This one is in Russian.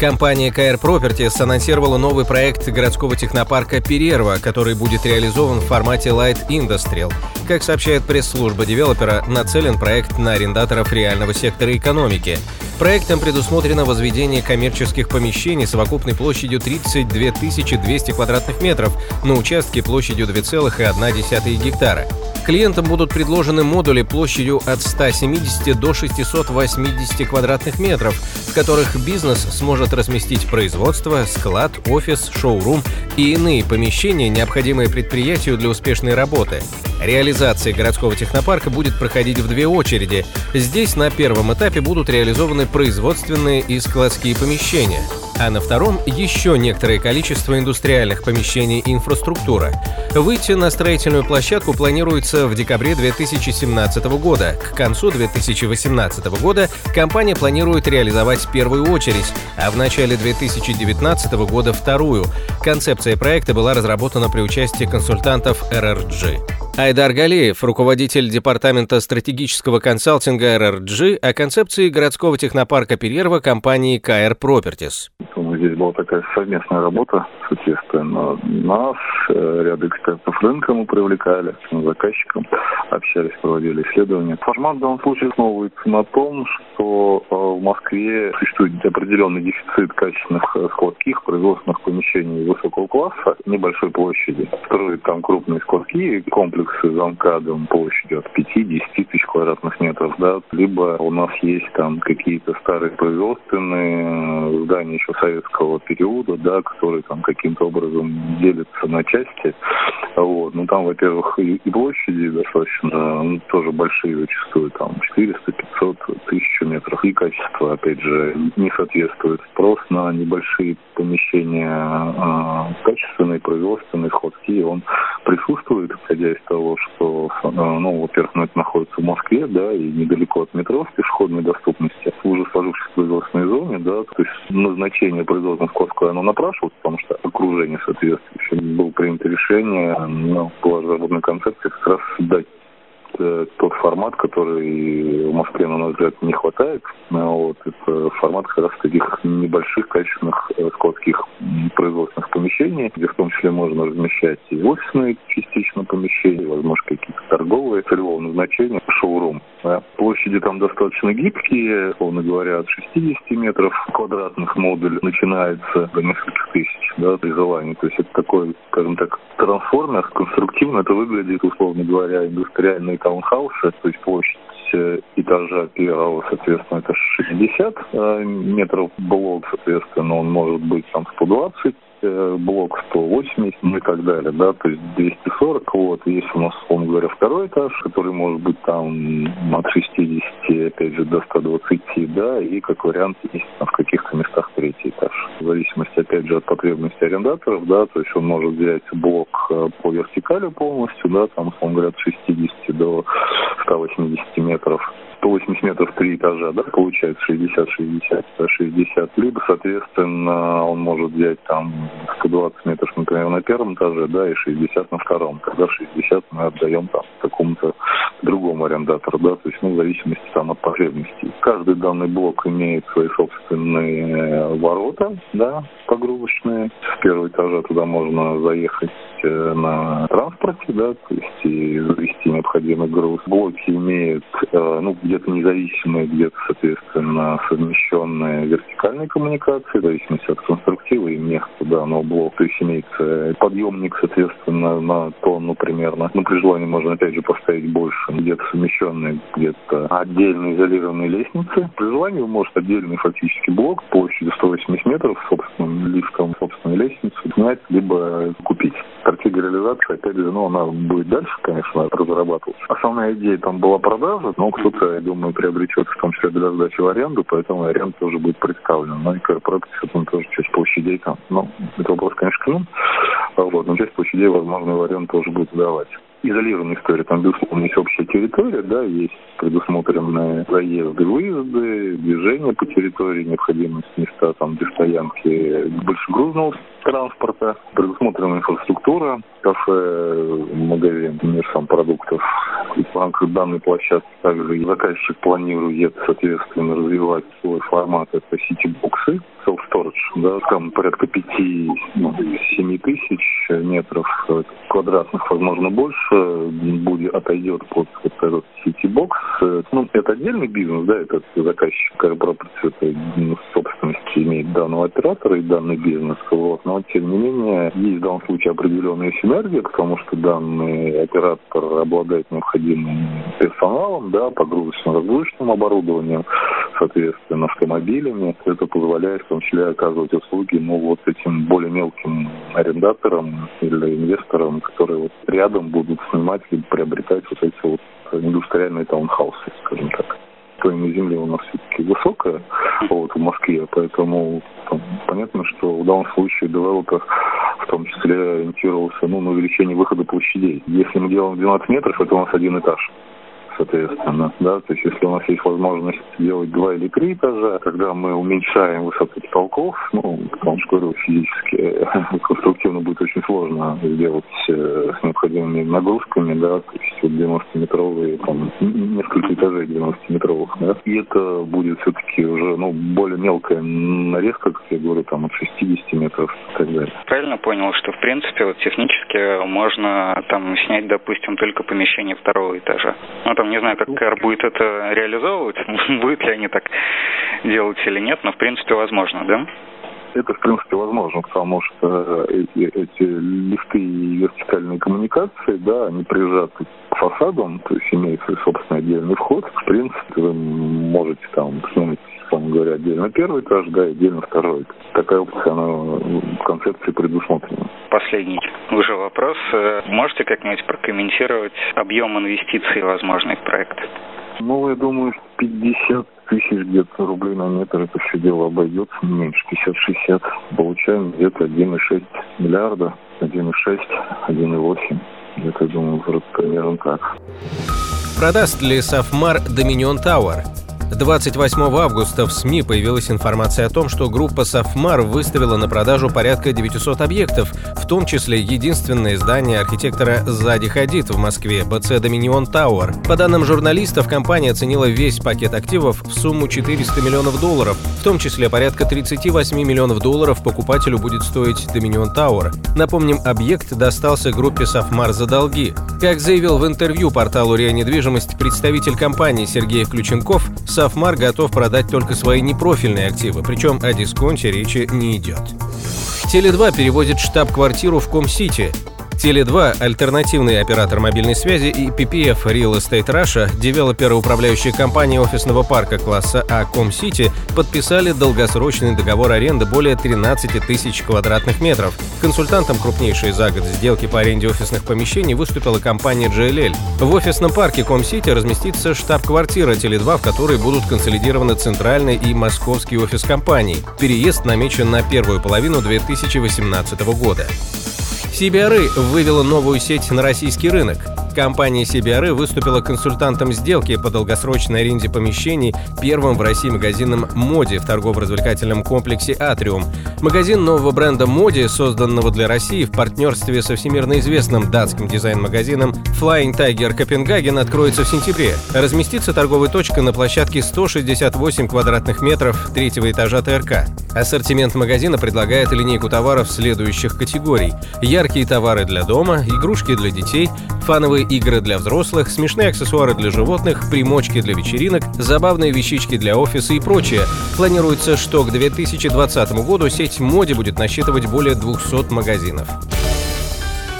Компания KR Properties анонсировала новый проект городского технопарка Перерва, который будет реализован в формате Light Industrial. Как сообщает пресс-служба девелопера, нацелен проект на арендаторов реального сектора экономики. Проектом предусмотрено возведение коммерческих помещений совокупной площадью 32 200 квадратных метров на участке площадью 2,1 гектара. Клиентам будут предложены модули площадью от 170 до 680 квадратных метров, в которых бизнес сможет разместить производство, склад, офис, шоурум и иные помещения, необходимые предприятию для успешной работы. Реализация городского технопарка будет проходить в две очереди. Здесь на первом этапе будут реализованы производственные и складские помещения – а на втором еще некоторое количество индустриальных помещений и инфраструктура. Выйти на строительную площадку планируется в декабре 2017 года. К концу 2018 года компания планирует реализовать первую очередь, а в начале 2019 года вторую. Концепция проекта была разработана при участии консультантов RRG. Айдар Галеев, руководитель департамента стратегического консалтинга RRG, о концепции городского технопарка Перерва компании KR Properties здесь была такая совместная работа, соответственно, нас, э, ряд экспертов рынка мы привлекали, с заказчиком общались, проводили исследования. Формат в данном случае основывается на том, что э, в Москве существует определенный дефицит качественных э, складских производственных помещений высокого класса небольшой площади. Строят там крупные складские комплексы за МКАДом площадью от 5-10 тысяч квадратных метров, да, либо у нас есть там какие-то старые производственные здания еще советского советского периода, да, который там каким-то образом делится на части. Вот. Ну, там, во-первых, и, и площади достаточно ну, тоже большие зачастую, там 400, 500, 1000 метров. И качество, опять же, не соответствует. Спрос на небольшие помещения а, качественные, производственные, сходские, он присутствует, исходя из того, что, а, ну, во-первых, ну, это находится в Москве, да, и недалеко от метро в пешеходной доступности, в уже сложившейся производственной зоне, да, то есть назначение производственных Скотское, оно напрашивалось, потому что окружение соответствующее. Было принято решение, ну, была разработана концепция как раз дать э, тот формат, который в Москве, на мой взгляд, не хватает. Вот, это формат как раз таких небольших, качественных э, складских производственных помещений, где в том числе можно размещать и офисные частично помещения, возможно, какие-то торговые, целевого назначения, шоурум. Площади там достаточно гибкие, условно говоря, от 60 метров квадратных модуль начинается до нескольких тысяч, да, при желании. То есть это такой, скажем так, трансформер, конструктивно это выглядит, условно говоря, индустриальные таунхаусы, то есть площадь э, этажа первого, соответственно, это 60 э, метров блок, соответственно, он может быть там 120 Э, блок 180, ну и так далее, да, то есть 240, вот, есть у нас, условно говоря, второй этаж, который может быть там от 60, опять же, до 120, да, и как вариант есть там, в каких-то местах третий этаж. В зависимости, опять же, от потребностей арендаторов, да, то есть он может взять блок э, по вертикали полностью, да, там, условно говоря, от 60 до 180 метров, 180 метров три этажа, да, получается 60-60, 60, либо, соответственно, он может взять там 120 метров, например, на первом этаже, да, и 60 на втором. Когда 60 мы отдаем там какому-то другому арендатору, да, то есть, ну, в зависимости там от потребностей. Каждый данный блок имеет свои собственные ворота, да, погрузочные. С первого этажа туда можно заехать э, на транспорте, да, то есть и необходимый груз. Блоки имеют, э, ну, где-то независимые, где-то, соответственно, совмещенные вертикальные коммуникации, в зависимости от конструктива и места данного блока. То есть имеется подъемник, соответственно, на тонну примерно. Ну, при желании можно, опять же, поставить больше. Где-то совмещенные, где-то отдельные изолированные лестницы. При желании вы можете отдельный фактически блок площадью 180 метров с собственным лифтом, собственной лестницей снять, либо купить. Стратегия реализации, опять же, ну, она будет дальше, конечно, разрабатываться. Основная идея там была продажа, но кто-то я думаю, приобретет в том числе для сдачи в аренду, поэтому аренда тоже будет представлена. Ну и корпорация, он тоже часть площадей там. Ну, это вопрос, конечно, к ним. Вот, но часть площадей, возможно, в аренду тоже будет сдавать. изолированная история. Там, безусловно, есть общая территория, да, есть предусмотренные заезды, выезды, движение по территории, необходимость места там для стоянки большегрузного транспорта, предусмотрена инфраструктура, кафе, магазин, мир сам продуктов. И в рамках данной площадки также заказчик планирует, соответственно, развивать свой формат, это сити-боксы, self-storage, да, там порядка 5-7 ну, тысяч метров квадратных, возможно, больше, будет, отойдет под вот этот сити-бокс. Ну, это отдельный бизнес, да, это заказчик, корпорация, это ну, собственности имеет данного оператора и данный бизнес, вот, но тем не менее есть в данном случае определенная синергия, потому что данный оператор обладает необходимым персоналом, да, погрузочно-разгрузочным оборудованием, соответственно, автомобилями. Это позволяет в том числе оказывать услуги ну, вот этим более мелким арендаторам или инвесторам, которые вот рядом будут снимать и приобретать вот эти вот индустриальные таунхаусы, скажем так стоимость земли у нас все-таки высокая вот, в Москве, поэтому там, понятно, что в данном случае девелопер в том числе ориентировался ну, на увеличение выхода площадей. Если мы делаем 12 метров, это у нас один этаж соответственно, да, то есть если у нас есть возможность делать два или три этажа, когда мы уменьшаем высоту потолков, ну, что, говорю, физически, конструктивно будет очень сложно сделать э, с необходимыми нагрузками, да, то есть вот 90-метровые, там, несколько этажей 90-метровых, да, и это будет все-таки уже, ну, более мелкая нарезка, как я говорю, там, от 60 метров и так далее. Правильно понял, что, в принципе, вот технически можно там снять, допустим, только помещение второго этажа. Ну, там не знаю, как КР будет это реализовывать, будет ли они так делать или нет, но в принципе возможно, да? Это, в принципе, возможно, потому что эти, эти лифты и вертикальные коммуникации, да, они прижаты к фасадам, то есть имеет свой собственный отдельный вход. В принципе, вы можете там снять, условно говоря, отдельно первый этаж, да, и отдельно второй. Такая опция, она в концепции предусмотрена. Последний уже вопрос. Можете как-нибудь прокомментировать объем инвестиций возможный в проект? Ну, я думаю, 50 тысяч где-то рублей на метр это все дело обойдется, не меньше 50-60. Получаем где-то 1,6 миллиарда, 1,6, 1,8. Где-то, думаю, примерно так. Продаст ли Сафмар Доминион Тауэр? 28 августа в СМИ появилась информация о том, что группа «Сафмар» выставила на продажу порядка 900 объектов, в том числе единственное здание архитектора Захи Хадид в Москве, БЦ «Доминион Тауэр». По данным журналистов, компания оценила весь пакет активов в сумму 400 миллионов долларов, в том числе порядка 38 миллионов долларов покупателю будет стоить «Доминион Тауэр». Напомним, объект достался группе «Сафмар» за долги. Как заявил в интервью порталу «Риа недвижимость» представитель компании Сергей Ключенков, Сафмар готов продать только свои непрофильные активы, причем о дисконте речи не идет. Tele2 переводит штаб-квартиру в Comcity. Tele2, альтернативный оператор мобильной связи и PPF Real Estate Russia, девелоперы управляющей компании офисного парка класса А Comcity, подписали долгосрочный договор аренды более 13 тысяч квадратных метров. Консультантом крупнейшей за год сделки по аренде офисных помещений выступила компания JLL. В офисном парке Комсити разместится штаб-квартира Теле2, в которой будут консолидированы центральный и московский офис компании. Переезд намечен на первую половину 2018 года. CBRE вывела новую сеть на российский рынок. Компания CBRE выступила консультантом сделки по долгосрочной аренде помещений первым в России магазином «Моди» в торгово-развлекательном комплексе «Атриум». Магазин нового бренда «Моди», созданного для России в партнерстве со всемирно известным датским дизайн-магазином Flying Tiger Копенгаген, откроется в сентябре. Разместится торговая точка на площадке 168 квадратных метров третьего этажа ТРК. Ассортимент магазина предлагает линейку товаров следующих категорий. Яркие товары для дома, игрушки для детей, фановые игры для взрослых, смешные аксессуары для животных, примочки для вечеринок, забавные вещички для офиса и прочее. Планируется, что к 2020 году сеть Моди будет насчитывать более 200 магазинов.